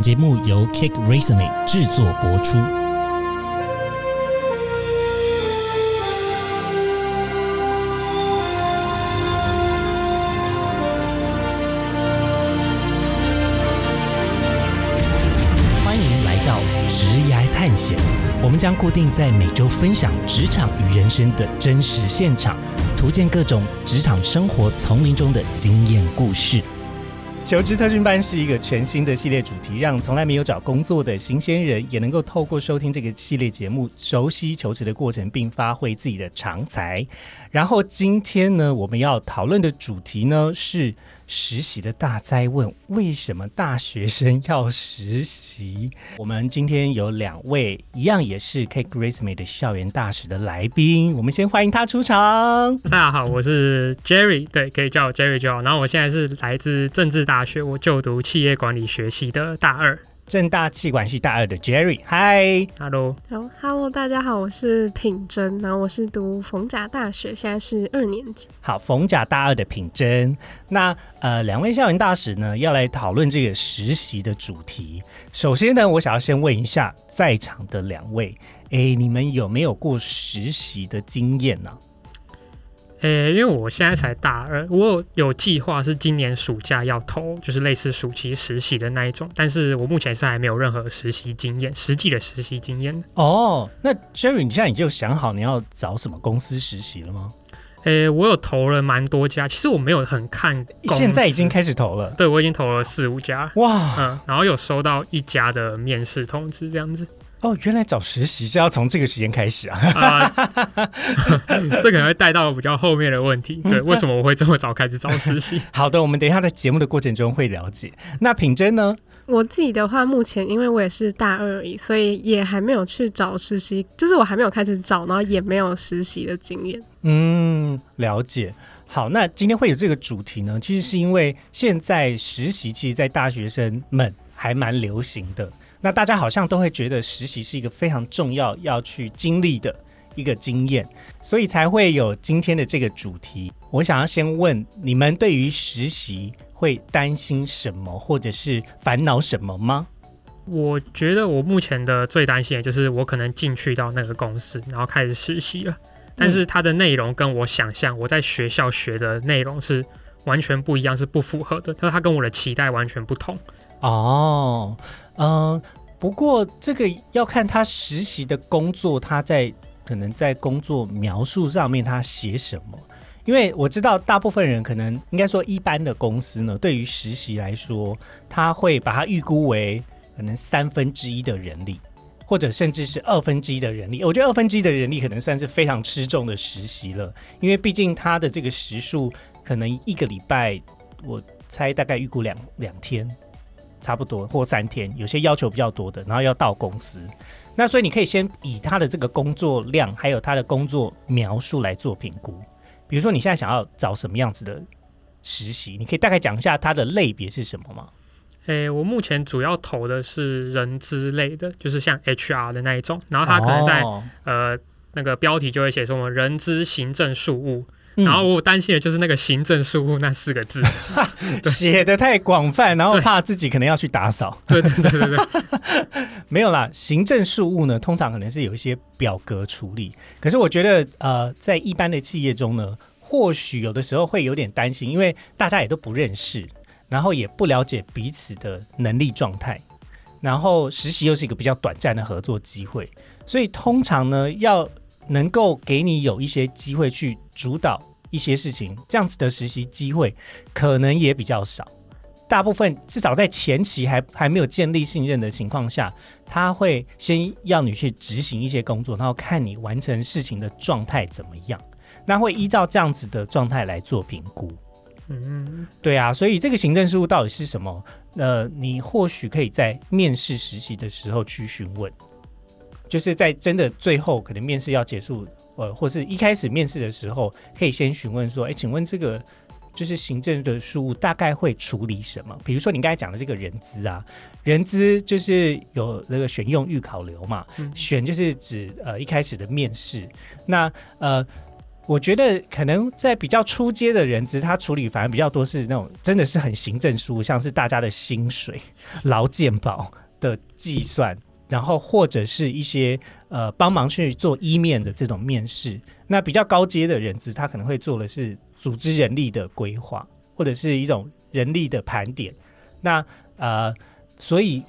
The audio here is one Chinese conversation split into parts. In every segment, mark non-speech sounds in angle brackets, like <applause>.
节目由 Kick Resume 制作播出。欢迎来到职涯探险，我们将固定在每周分享职场与人生的真实现场，图鉴各种职场生活丛林中的经验故事。求职特训班是一个全新的系列主题，让从来没有找工作的新鲜人也能够透过收听这个系列节目，熟悉求职的过程，并发挥自己的长才。然后今天呢，我们要讨论的主题呢是实习的大灾问：为什么大学生要实习？我们今天有两位一样也是 Cake Resume 的校园大使的来宾，我们先欢迎他出场。大家好，我是 Jerry，对，可以叫我 Jerry 就好。然后我现在是来自政治大学，我就读企业管理学系的大二。正大气管系大二的 Jerry，嗨，Hello，好，Hello，大家好，我是品珍，然后我是读逢甲大学，现在是二年级。好，逢甲大二的品珍。那呃，两位校园大使呢，要来讨论这个实习的主题。首先呢，我想要先问一下在场的两位，诶，你们有没有过实习的经验呢、诶、因为我现在才大二，我有有计划是今年暑假要投，就是类似暑期实习的那一种，但是我目前是还没有任何实习经验，实际的实习经验。哦，那 Jerry，你现在你就想好你要找什么公司实习了吗？诶、我有投了蛮多家，其实我没有很看，现在已经开始投了。对我已经投了四五家，哇，嗯，然后有收到一家的面试通知，这样子。哦，原来找实习是要从这个时间开始啊。啊、<laughs> 这可能会带到比较后面的问题。对，为什么我会这么早开始找实习？<laughs> 好的，我们等一下在节目的过程中会了解。那品珍呢？我自己的话，目前因为我也是大二而已，所以也还没有去找实习，就是我还没有开始找，然后也没有实习的经验。嗯，了解。好，那今天会有这个主题呢，其实是因为现在实习其实，在大学生们还蛮流行的。那大家好像都会觉得实习是一个非常重要要去经历的一个经验，所以才会有今天的这个主题。我想要先问你们，对于实习会担心什么，或者是烦恼什么吗？我觉得我目前的最担心的就是我可能进去到那个公司，然后开始实习了，但是它的内容跟我想象我在学校学的内容是完全不一样，是不符合的，就是它跟我的期待完全不同。哦，嗯、不过这个要看他实习的工作，他在可能在工作描述上面他写什么。因为我知道大部分人可能应该说一般的公司呢，对于实习来说，他会把它预估为可能三分之一的人力，或者甚至是二分之一的人力。我觉得二分之一的人力可能算是非常吃重的实习了，因为毕竟他的这个时数可能一个礼拜，我猜大概预估两两天。差不多或三天，有些要求比较多的，然后要到公司。那所以你可以先以他的这个工作量，还有他的工作描述来做评估。比如说你现在想要找什么样子的实习，你可以大概讲一下它的类别是什么吗？诶、我目前主要投的是人资类的，就是像 HR 的那一种，然后他可能在、哦呃那个标题就会写什么人资行政事务，嗯然后我担心的就是那个行政事务那四个字。<laughs> 写的太广泛，然后怕自己可能要去打扫。对对对对对，<laughs> 没有啦，行政事务呢，通常可能是有一些表格处理。可是我觉得，呃，在一般的企业中呢，或许有的时候会有点担心，因为大家也都不认识，然后也不了解彼此的能力状态，然后实习又是一个比较短暂的合作机会，所以通常呢，要能够给你有一些机会去主导一些事情，这样子的实习机会可能也比较少。大部分至少在前期还还没有建立信任的情况下，他会先要你去执行一些工作，然后看你完成事情的状态怎么样，那会依照这样子的状态来做评估。嗯，对啊，所以这个行政事务到底是什么？呃，你或许可以在面试实习的时候去询问，就是在真的最后可能面试要结束，呃，或是一开始面试的时候，可以先询问说，哎，请问这个就是行政的事务大概会处理什么？比如说你刚才讲的这个人资啊，人资就是有那个选用预考流嘛，选就是指呃一开始的面试，那呃我觉得可能在比较初阶的人资，他处理反而比较多是那种真的是很行政书，像是大家的薪水、劳健保的计算，然后或者是一些呃帮忙去做一面的这种面试。那比较高阶的人资，他可能会做的是组织人力的规划，或者是一种人力的盘点。那呃，所以。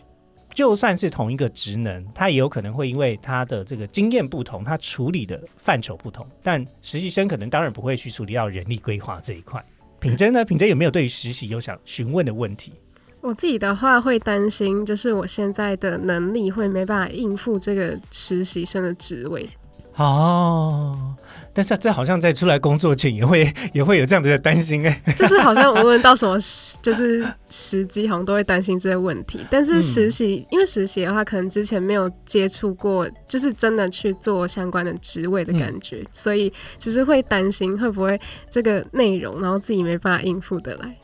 就算是同一个职能，他也有可能会因为他的这个经验不同，他处理的范畴不同。但实习生可能当然不会去处理到人力规划这一块。品珍呢？品珍有没有对于实习有想询问的问题？我自己的话会担心，就是我现在的能力会没办法应付这个实习生的职位。哦。但是这好像在出来工作前也会 <laughs> 也会有这样子的担心哎，<laughs> 就是好像无论到什么就是时机，好像都会担心这些问题。但是实习，因为实习的话，可能之前没有接触过，就是真的去做相关的职位的感觉，所以只是会担心会不会这个内容，然后自己没办法应付得来。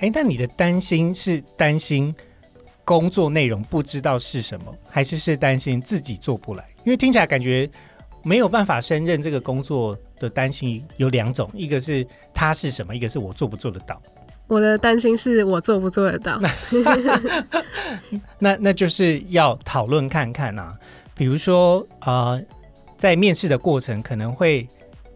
哎，那你的担心是担心工作内容不知道是什么，还是是担心自己做不来？因为听起来感觉。没有办法胜任这个工作的担心有两种，一个是他是什么，一个是我做不做得到。我的担心是我做不做得到。<laughs> 那那就是要讨论看看啊，比如说啊，在面试的过程可能会。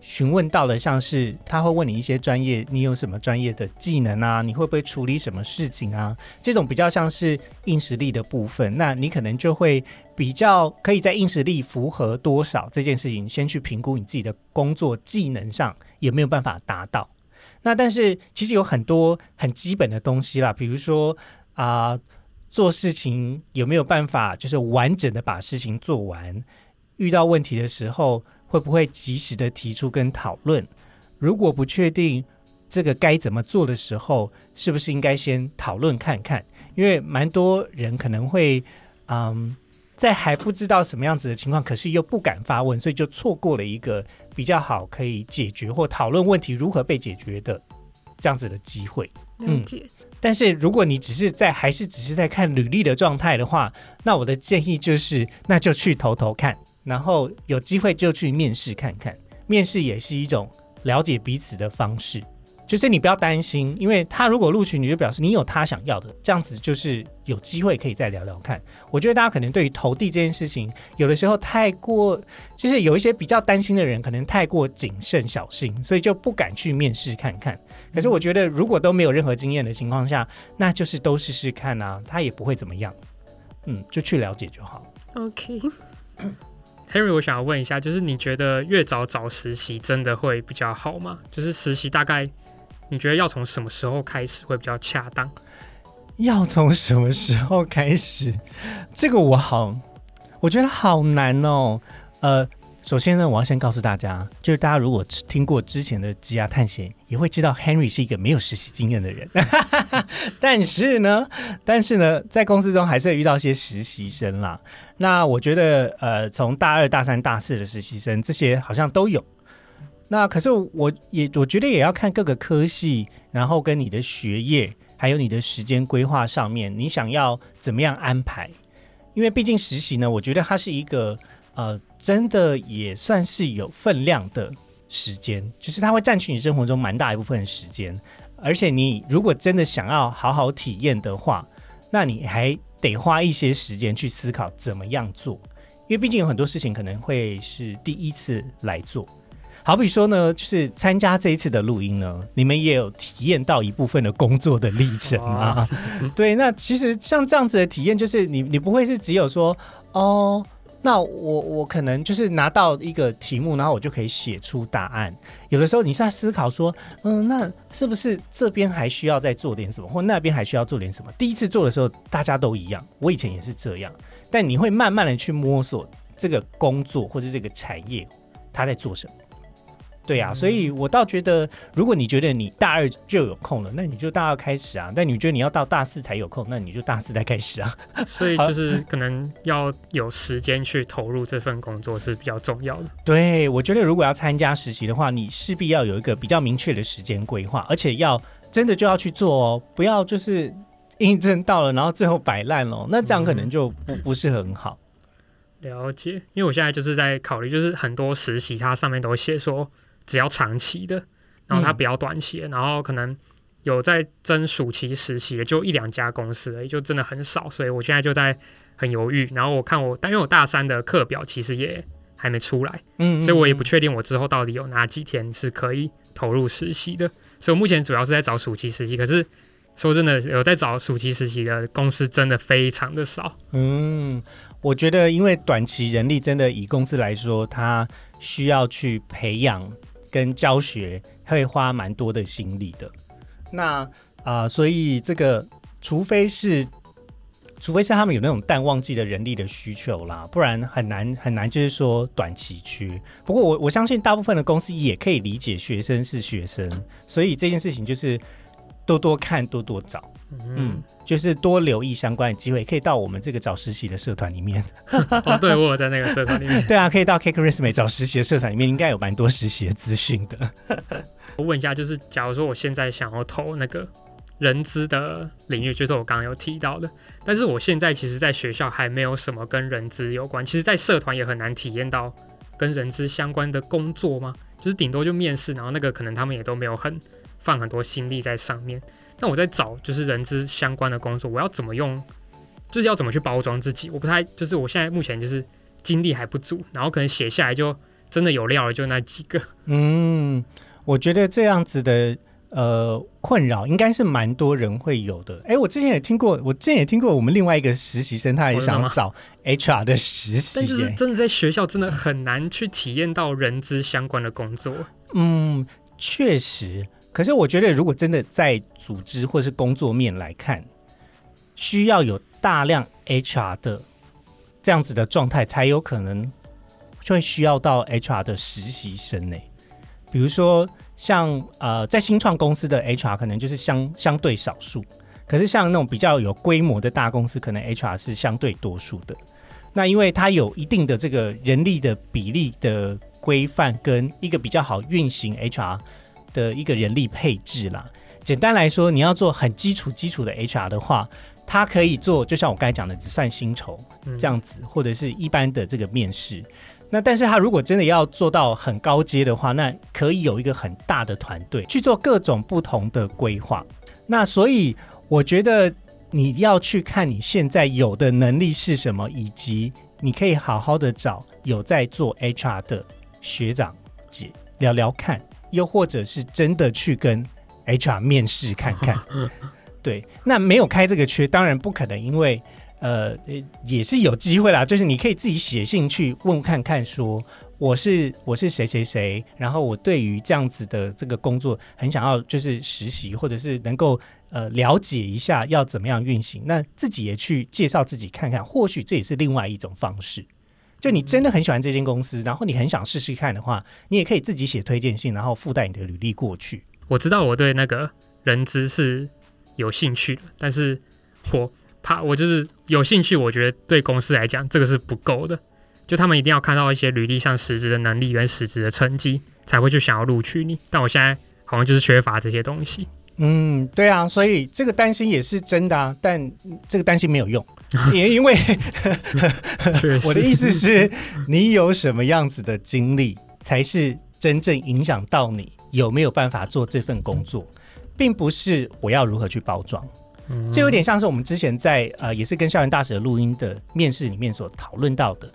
询问到了，像是他会问你一些专业，你有什么专业的技能啊？你会不会处理什么事情啊？这种比较像是硬实力的部分，那你可能就会比较可以在硬实力符合多少这件事情，先去评估你自己的工作技能上有没有办法达到。那但是其实有很多很基本的东西啦，比如说啊，做事情有没有办法就是完整的把事情做完？遇到问题的时候。会不会及时的提出跟讨论？如果不确定这个该怎么做的时候，是不是应该先讨论看看？因为蛮多人可能会，嗯，在还不知道什么样子的情况，可是又不敢发问，所以就错过了一个比较好可以解决或讨论问题如何被解决的这样子的机会。嗯，但是如果你只是在还是只是在看履历的状态的话，那我的建议就是，那就去投投看。然后有机会就去面试看看，面试也是一种了解彼此的方式。就是你不要担心，因为他如果录取你就表示你有他想要的，这样子就是有机会可以再聊聊看。我觉得大家可能对于投递这件事情，有的时候太过，就是有一些比较担心的人，可能太过谨慎小心，所以就不敢去面试看看。可是我觉得如果都没有任何经验的情况下，那就是都试试看啊，他也不会怎么样。嗯，就去了解就好。OK。Henry，我想要问一下，就是你觉得越早找实习真的会比较好吗？就是实习大概你觉得要从什么时候开始会比较恰当？要从什么时候开始？这个我好，我觉得好难哦。呃。首先呢，我要先告诉大家，就是大家如果听过之前的职涯探险，也会知道 Henry 是一个没有实习经验的人。<laughs> 但是呢，但是呢，在公司中还是会遇到一些实习生啦。那我觉得，呃，从大二、大三、大四的实习生，这些好像都有。那可是我也我觉得也要看各个科系，然后跟你的学业，还有你的时间规划上面，你想要怎么样安排？因为毕竟实习呢，我觉得它是一个。呃，真的也算是有分量的时间，就是它会占据你生活中蛮大一部分的时间。而且你如果真的想要好好体验的话，那你还得花一些时间去思考怎么样做，因为毕竟有很多事情可能会是第一次来做。好比说呢，就是参加这一次的录音呢，你们也有体验到一部分的工作的历程啊。对，那其实像这样子的体验，就是你你不会是只有说哦。那我我可能就是拿到一个题目，然后我就可以写出答案。有的时候你是在思考说，嗯，那是不是这边还需要再做点什么，或那边还需要做点什么？第一次做的时候大家都一样，我以前也是这样。但你会慢慢的去摸索这个工作或者这个产业它在做什么。对呀，所以我倒觉得，如果你觉得你大二就有空了，那你就大二开始啊；但你觉得你要到大四才有空，那你就大四再开始啊。<laughs> 所以就是可能要有时间去投入这份工作是比较重要的。对，我觉得如果要参加实习的话，你势必要有一个比较明确的时间规划，而且要真的就要去做哦，不要就是应征到了，然后最后摆烂了，<laughs> 那这样可能就不不是很好。了解，因为我现在就是在考虑，就是很多实习它上面都写说。只要长期的，然后他嗯不要短期的，然后可能有在争暑期实习的，就一两家公司而已，就真的很少，所以我现在就在很犹豫。然后我看我，但因为我大三的课表其实也还没出来，嗯所以我也不确定我之后到底有哪几天是可以投入实习的。所以我目前主要是在找暑期实习，可是说真的，有在找暑期实习的公司真的非常的少。嗯，我觉得因为短期人力真的以公司来说，它需要去培养跟教学，会花蛮多的心力的。那啊、所以这个除非是。除非是他们有那种淡旺季的人力的需求啦，不然很难很难，就是说短期缺。不过我我相信大部分的公司也可以理解学生是学生，所以这件事情就是多多看多多找。嗯，就是多留意相关的机会，可以到我们这个找实习的社团里面。哦，对我有在那个社团里面。<laughs> 对啊，可以到 Cake Resume 找实习的社团里面，应该有蛮多实习的资讯的。<laughs> 我问一下，就是假如说我现在想要投那个人资的领域，就是我刚刚有提到的，但是我现在其实在学校还没有什么跟人资有关，其实，在社团也很难体验到跟人资相关的工作吗？就是顶多就面试，然后那个可能他们也都没有很放很多心力在上面。但我在找就是人资相关的工作，我要怎么用，就是要怎么去包装自己？我不太，就是我现在目前就是精力还不足，然后可能写下来就真的有料了，就那几个。<laughs> 嗯，我觉得这样子的呃困扰，应该是蛮多人会有的。哎，我之前也听过，我之前也听过我们另外一个实习生，他也想找 HR 的实习但就是。真的在学校真的很难去体验到人资相关的工作。嗯，确实。可是我觉得，如果真的在组织或是工作面来看，需要有大量 HR 的这样子的状态，才有可能就会需要到 HR 的实习生呢。比如说像呃，在新创公司的 HR 可能就是相相对少数，可是像那种比较有规模的大公司，可能 HR 是相对多数的。那因为它有一定的这个人力的比例的规范，跟一个比较好运行 HR 的一个人力配置啦。简单来说，你要做很基础基础的 HR 的话，他可以做，就像我刚才讲的，只算薪酬嗯这样子，或者是一般的这个面试。那但是他如果真的要做到很高阶的话，那可以有一个很大的团队去做各种不同的规划。那所以我觉得你要去看你现在有的能力是什么，以及你可以好好的找有在做 HR 的学长姐聊聊看，又或者是真的去跟 HR 面试看看。<laughs> 对，那没有开这个缺，当然不可能，因为呃呃也是有机会啦，就是你可以自己写信去问看看说。我是我是谁谁谁，然后我对于这样子的这个工作很想要就是实习，或者是能够呃了解一下要怎么样运行，那自己也去介绍自己看看，或许这也是另外一种方式。就你真的很喜欢这间公司，然后你很想试试看的话，你也可以自己写推荐信，然后附带你的履历过去。我知道我对那个人资是有兴趣的，但是我怕我就是有兴趣，我觉得对公司来讲这个是不够的，就他们一定要看到一些履历上实质的能力跟实质的成绩，才会去想要录取你。但我现在好像就是缺乏这些东西。嗯，对啊，所以这个担心也是真的啊，但这个担心没有用，也 <laughs> 因为 <laughs> <laughs> 我的意思是，你有什么样子的经历，才是真正影响到你有没有办法做这份工作，并不是我要如何去包装。嗯这有点像是我们之前在呃，也是跟校园大使的录音的面试里面所讨论到的。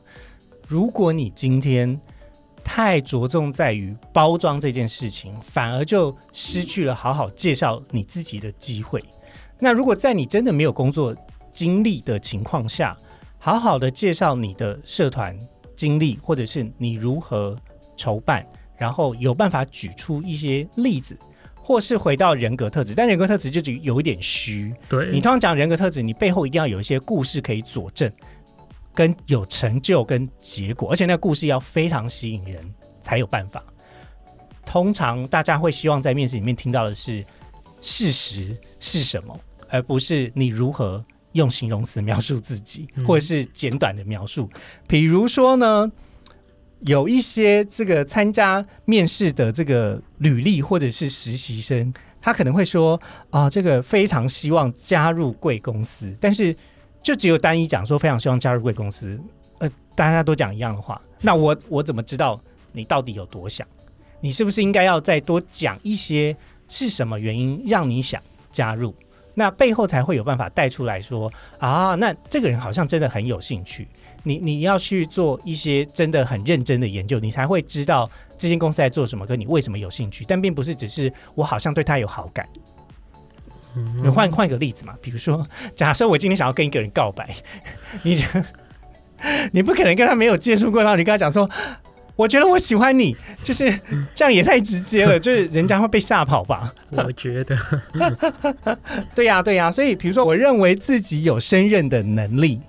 如果你今天太着重在于包装这件事情，反而就失去了好好介绍你自己的机会。那如果在你真的没有工作经历的情况下，好好的介绍你的社团经历，或者是你如何筹办，然后有办法举出一些例子，或是回到人格特质，但人格特质就有一点虚。对你通常讲人格特质，你背后一定要有一些故事可以佐证，跟有成就跟结果，而且那个故事要非常吸引人才有办法。通常大家会希望在面试里面听到的是事实是什么，而不是你如何用形容词描述自己，嗯或者是简短的描述。比如说呢，有一些这个参加面试的这个履历或者是实习生，他可能会说啊、这个非常希望加入贵公司，但是就只有单一讲说非常希望加入贵公司，呃，大家都讲一样的话，那我我怎么知道你到底有多想？你是不是应该要再多讲一些是什么原因让你想加入？那背后才会有办法带出来说啊，那这个人好像真的很有兴趣。你你要去做一些真的很认真的研究，你才会知道这间公司在做什么，跟你为什么有兴趣。但并不是只是我好像对他有好感。你换换一个例子嘛，比如说，假设我今天想要跟一个人告白，<laughs> 你 <laughs> 你不可能跟他没有接触过，然后你跟他讲说，我觉得我喜欢你，就是这样也太直接了，<laughs> 就是人家会被吓跑吧？我觉得，<laughs> 对呀对呀，所以比如说，我认为自己有胜任的能力，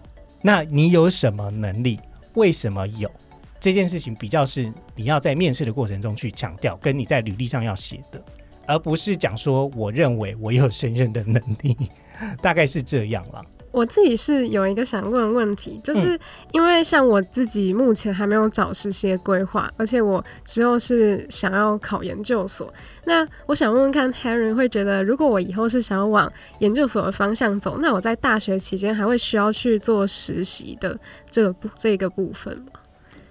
那你有什么能力？为什么有这件事情？比较是你要在面试的过程中去强调，跟你在履历上要写的。而不是讲说，我认为我有胜任的能力，大概是这样了。我自己是有一个想问的问题，就是因为像我自己目前还没有找实习规划，而且我之后是想要考研究所。那我想问问看，Harry 会觉得，如果我以后是想要往研究所的方向走，那我在大学期间还会需要去做实习的这个部这个部分吗？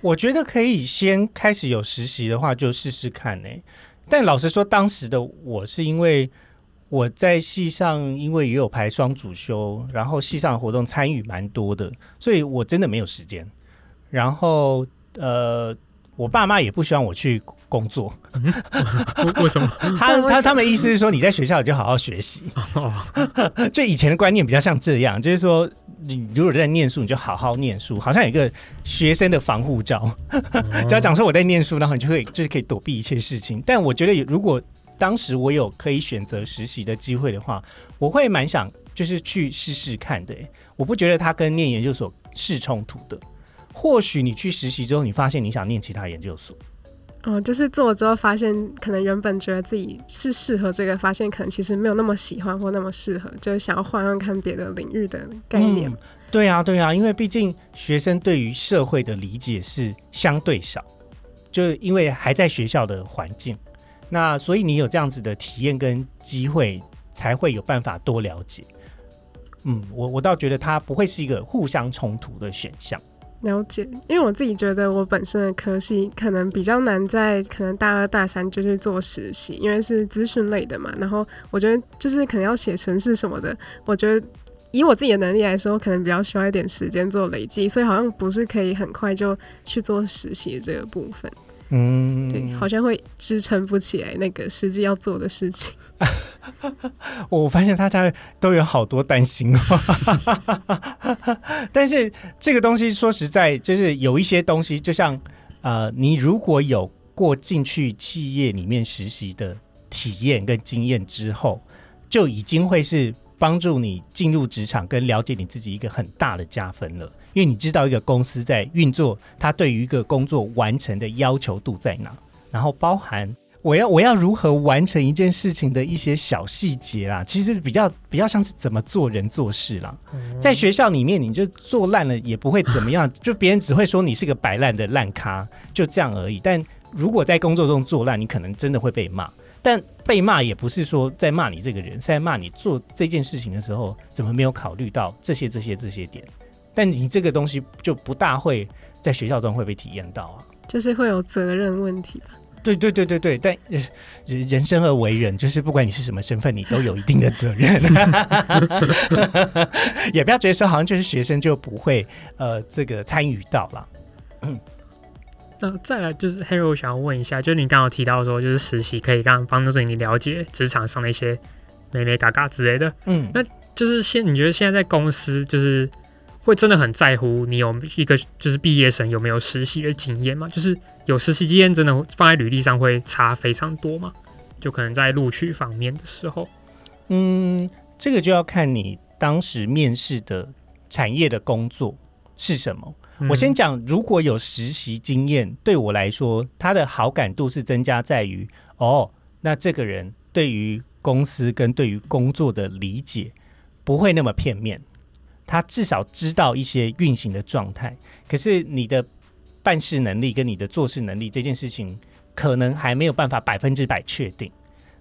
我觉得可以先开始有实习的话，就试试看呢。但老实说，当时的我是因为我在戏上，因为也有排双主修，然后戏上的活动参与蛮多的，所以我真的没有时间。然后，呃，我爸妈也不希望我去工作。<laughs> 为什么？他他他们的意思是说，你在学校就好好学习。<laughs> 就以前的观念比较像这样，就是说。你如果在念书，你就好好念书，好像有一个学生的防护罩，<laughs> 只要讲说我在念书，然后你就会就是可以躲避一切事情。但我觉得，如果当时我有可以选择实习的机会的话，我会蛮想就是去试试看的。我不觉得它跟念研究所是冲突的。或许你去实习之后，你发现你想念其他研究所。哦，就是做了之后发现，可能原本觉得自己是适合这个，发现可能其实没有那么喜欢或那么适合，就是想要换换看别的领域的概念。对啊，对啊，因为毕竟学生对于社会的理解是相对少，就是因为还在学校的环境，那所以你有这样子的体验跟机会，才会有办法多了解。嗯，我我倒觉得它不会是一个互相冲突的选项。了解，因为我自己觉得我本身的科系可能比较难，在可能大二大三就去做实习，因为是资讯类的嘛。然后我觉得就是可能要写程式什么的，我觉得以我自己的能力来说，可能比较需要一点时间做累积，所以好像不是可以很快就去做实习这个部分。嗯，对，好像会支撑不起来那个实际要做的事情。<laughs> 我发现大家都有好多担心，<laughs> 但是这个东西说实在，就是有一些东西，就像呃，你如果有过进去企业里面实习的体验跟经验之后，就已经会是帮助你进入职场跟了解你自己一个很大的加分了。因为你知道一个公司在运作，它对于一个工作完成的要求度在哪，然后包含我要我要如何完成一件事情的一些小细节啦，其实比较比较像是怎么做人做事啦。在学校里面，你就做烂了也不会怎么样，<laughs> 就别人只会说你是个摆烂的烂咖，就这样而已。但如果在工作中做烂，你可能真的会被骂。但被骂也不是说在骂你这个人，是在骂你做这件事情的时候怎么没有考虑到这些这些这些点。但你这个东西就不大会在学校中会被体验到啊，就是会有责任问题吧？对对对对对，但人生而为人，就是不管你是什么身份，你都有一定的责任。<laughs> 也不要觉得说好像就是学生就不会呃这个参与到了。那再来就是 Harry，我想要问一下，就是你刚刚提到说，就是实习可以让帮助你了解职场上的一些美美嘎嘎之类的。嗯，那就是现你觉得现在在公司就是。会真的很在乎你有一个就是毕业生有没有实习的经验吗？就是有实习经验真的放在履历上会差非常多吗？就可能在录取方面的时候，嗯，这个就要看你当时面试的产业的工作是什么。我先讲，如果有实习经验，对我来说，他的好感度是增加在于哦，那这个人对于公司跟对于工作的理解不会那么片面。他至少知道一些运行的状态，可是你的办事能力跟你的做事能力这件事情，可能还没有办法百分之百确定。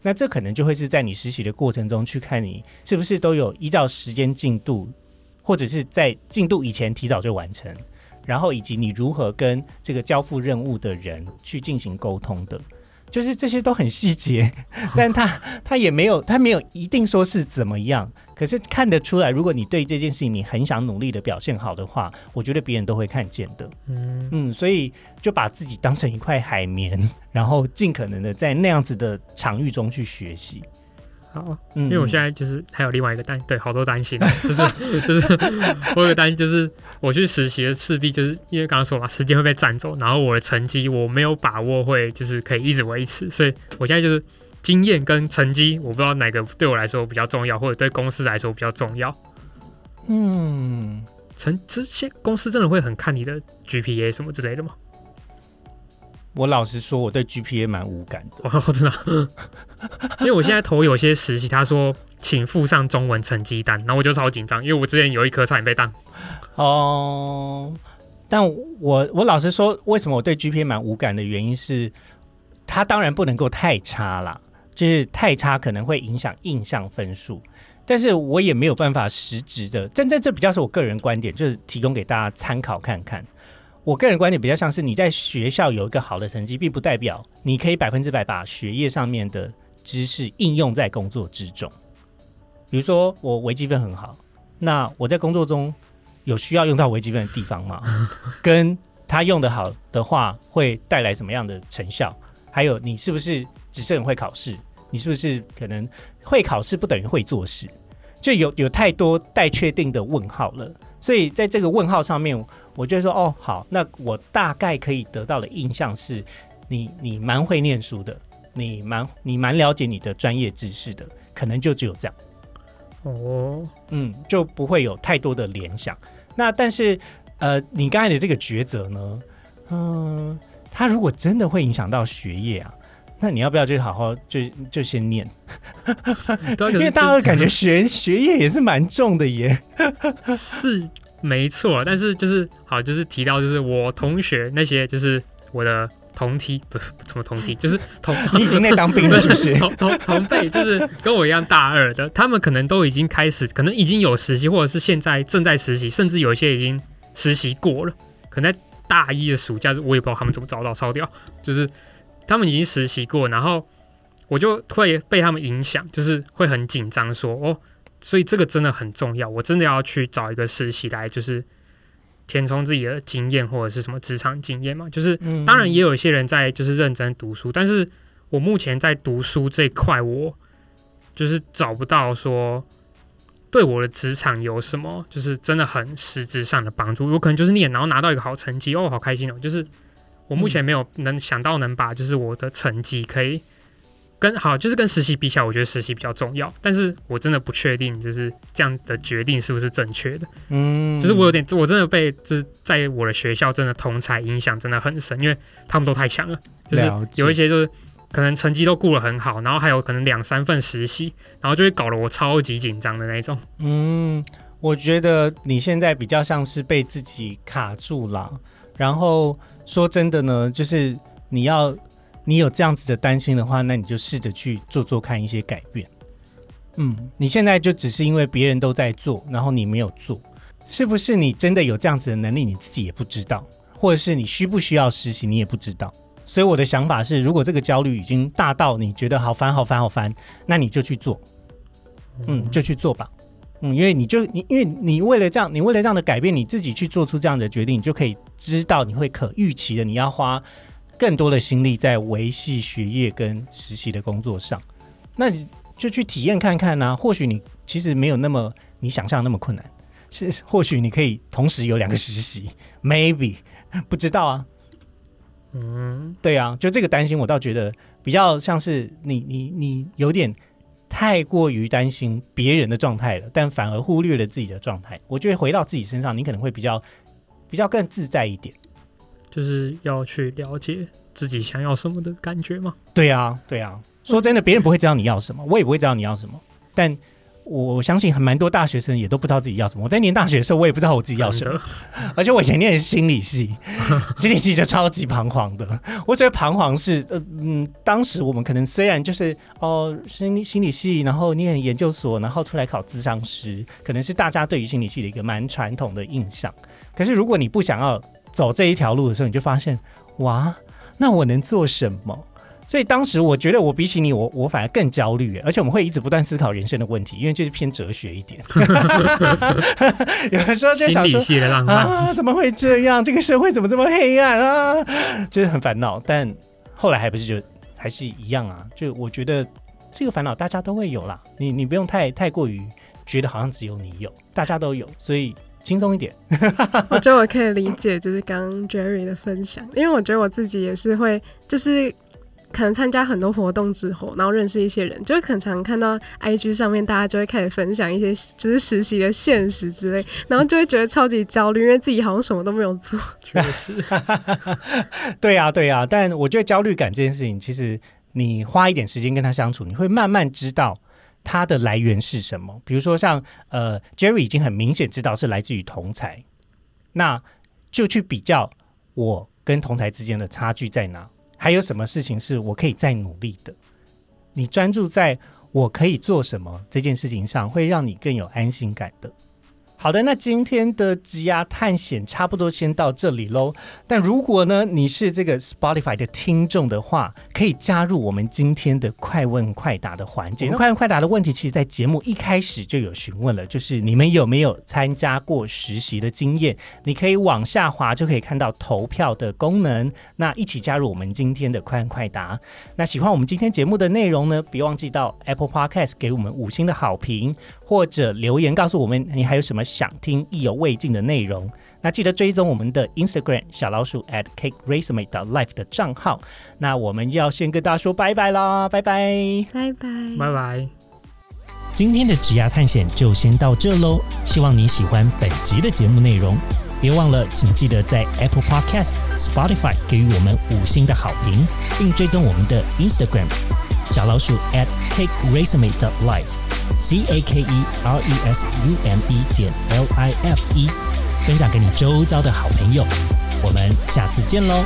那这可能就会是在你实习的过程中去看你是不是都有依照时间进度，或者是在进度以前提早就完成，然后以及你如何跟这个交付任务的人去进行沟通的。就是这些都很细节，<laughs> 但他他也没有他没有一定说是怎么样，可是看得出来，如果你对这件事情你很想努力的表现好的话，我觉得别人都会看见的。嗯，嗯，所以就把自己当成一块海绵，然后尽可能的在那样子的场域中去学习。好，嗯，因为我现在就是还有另外一个担，对，好多担心，<laughs> 就是就是我有个担心，就是我去实习的势必就是因为刚刚说嘛，时间会被占走，然后我的成绩我没有把握会就是可以一直维持，所以我现在就是经验跟成绩，我不知道哪个对我来说比较重要，或者对公司来说比较重要。嗯，成这些公司真的会很看你的 GPA 什么之类的吗？我老实说，我对 GPA 蛮无感的。我 <laughs> 我真的，<laughs> 因为我现在投有些实习，他说请附上中文成绩单，然后我就超紧张，因为我之前有一科差点被当。哦，但我我老实说，为什么我对 GPA 蛮无感的原因是，它当然不能够太差啦，就是太差可能会影响印象分数。但是我也没有办法实质的，真正这比较是我个人观点，就是提供给大家参考看看。我个人观点比较像是你在学校有一个好的成绩，并不代表你可以百分之百把学业上面的知识应用在工作之中。比如说我微积分很好，那我在工作中有需要用到微积分的地方吗？跟他用的好的话，会带来什么样的成效？还有你是不是只是很会考试？你是不是可能会考试不等于会做事？就有有太多待确定的问号了。所以在这个问号上面，我就说哦，好，那我大概可以得到的印象是，你你蛮会念书的，你蛮你蛮了解你的专业知识的，可能就只有这样。哦，嗯，就不会有太多的联想。那但是，呃，你刚才的这个抉择呢，嗯、它如果真的会影响到学业啊，那你要不要就好好就就先念？<laughs> 因为大二感觉学学业也是蛮重的耶。是没错，但是就是好，就是提到就是我同学那些就是我的同梯，不是 <laughs> 什么同梯，就是同 <laughs> 你已经在当兵了，是不是？同同同辈，就是跟我一样大二的，他们可能都已经开始，可能已经有实习，或者是现在正在实习，甚至有一些已经实习过了。可能在大一的暑假，我也不知道他们怎么找到，超屌，就是他们已经实习过，然后我就会被他们影响，就是会很紧张，说哦，所以这个真的很重要，我真的要去找一个实习来，就是填充自己的经验或者是什么职场经验嘛，就是嗯当然也有一些人在就是认真读书，但是我目前在读书这一块，我就是找不到说对我的职场有什么就是真的很实质上的帮助。我可能就是念，然后拿到一个好成绩，哦，好开心哦！就是我目前没有能想到能把就是我的成绩可以跟好，就是跟实习比起来，我觉得实习比较重要，但是我真的不确定就是这样的决定是不是正确的。嗯就是我有点，我真的被就是在我的学校真的同才影响真的很深，因为他们都太强了，就是有一些就是可能成绩都顾得很好，然后还有可能两三份实习，然后就会搞得我超级紧张的那种。嗯，我觉得你现在比较像是被自己卡住了。然后说真的呢，就是你要你有这样子的担心的话，那你就试着去做做看一些改变。嗯，你现在就只是因为别人都在做，然后你没有做，是不是你真的有这样子的能力，你自己也不知道，或者是你需不需要实习，你也不知道。所以我的想法是，如果这个焦虑已经大到你觉得好烦、好烦、好烦，那你就去做，嗯，就去做吧。嗯，因为你就你，因为你为了这样，你为了这样的改变，你自己去做出这样的决定，你就可以知道你会可预期的，你要花更多的心力在维系学业跟实习的工作上。那你就去体验看看啊，或许你其实没有那么你想象那么困难，是或许你可以同时有两个实习，<laughs> maybe <laughs> 不知道啊。嗯，对啊，就这个担心，我倒觉得比较像是你你你有点太过于担心别人的状态了，但反而忽略了自己的状态。我觉得回到自己身上，你可能会比较比较更自在一点。就是要去了解自己想要什么的感觉嘛。对啊，对啊。说真的，别人不会知道你要什么，我也不会知道你要什么，但我我相信很蛮多大学生也都不知道自己要什么。我在念大学的时候，我也不知道我自己要什么。而且我以前念心理系，<laughs> 心理系就超级彷徨的。我觉得彷徨是，呃嗯，当时我们可能虽然就是哦，心理心理系，然后念研究所，然后出来考咨商师，可能是大家对于心理系的一个蛮传统的印象。可是如果你不想要走这一条路的时候，你就发现，哇，那我能做什么？所以当时我觉得我比起你，我我反而更焦虑，而且我们会一直不断思考人生的问题，因为就是偏哲学一点。<laughs> 有的时候就想说系的浪漫，啊，怎么会这样？这个社会怎么这么黑暗啊？就是很烦恼。但后来还不是就还是一样啊？就我觉得这个烦恼大家都会有啦，你你不用太太过于觉得好像只有你有，大家都有，所以轻松一点。<laughs> 我觉得我可以理解，就是刚刚 Jerry 的分享，因为我觉得我自己也是会，就是可能参加很多活动之后，然后认识一些人，就会很常看到 IG 上面大家就会开始分享一些就是实习的现实之类，然后就会觉得超级焦虑，因为自己好像什么都没有做。确实，<laughs> 对呀、对呀、但我觉得焦虑感这件事情，其实你花一点时间跟他相处，你会慢慢知道它的来源是什么。比如说像呃，Jerry 已经很明显知道是来自于同才，那就去比较我跟同才之间的差距在哪，还有什么事情是我可以再努力的。你专注在我可以做什么这件事情上，会让你更有安心感的。好的，那今天的职涯探险差不多先到这里喽。但如果呢，你是这个 Spotify 的听众的话，可以加入我们今天的快问快答的环节。那快问快答的问题，其实在节目一开始就有询问了，就是你们有没有参加过实习的经验？你可以往下滑就可以看到投票的功能。那一起加入我们今天的快问快答。那喜欢我们今天节目的内容呢，别忘记到 Apple Podcast 给我们五星的好评，或者留言告诉我们你还有什么想听意犹未尽的内容。那记得追踪我们的 Instagram 小老鼠 at cake resume life 的账号。那我们要先跟大家说拜拜啦，拜拜。拜拜。拜拜。今天的职涯探险就先到这喽，希望你喜欢本集的节目内容。别忘了，请记得在 Apple Podcast、Spotify 给予我们五星的好评，并追踪我们的 Instagram 小老鼠 at cake resume life，C A K E R E S U M E 点 L I F E，分享给你周遭的好朋友。我们下次见喽，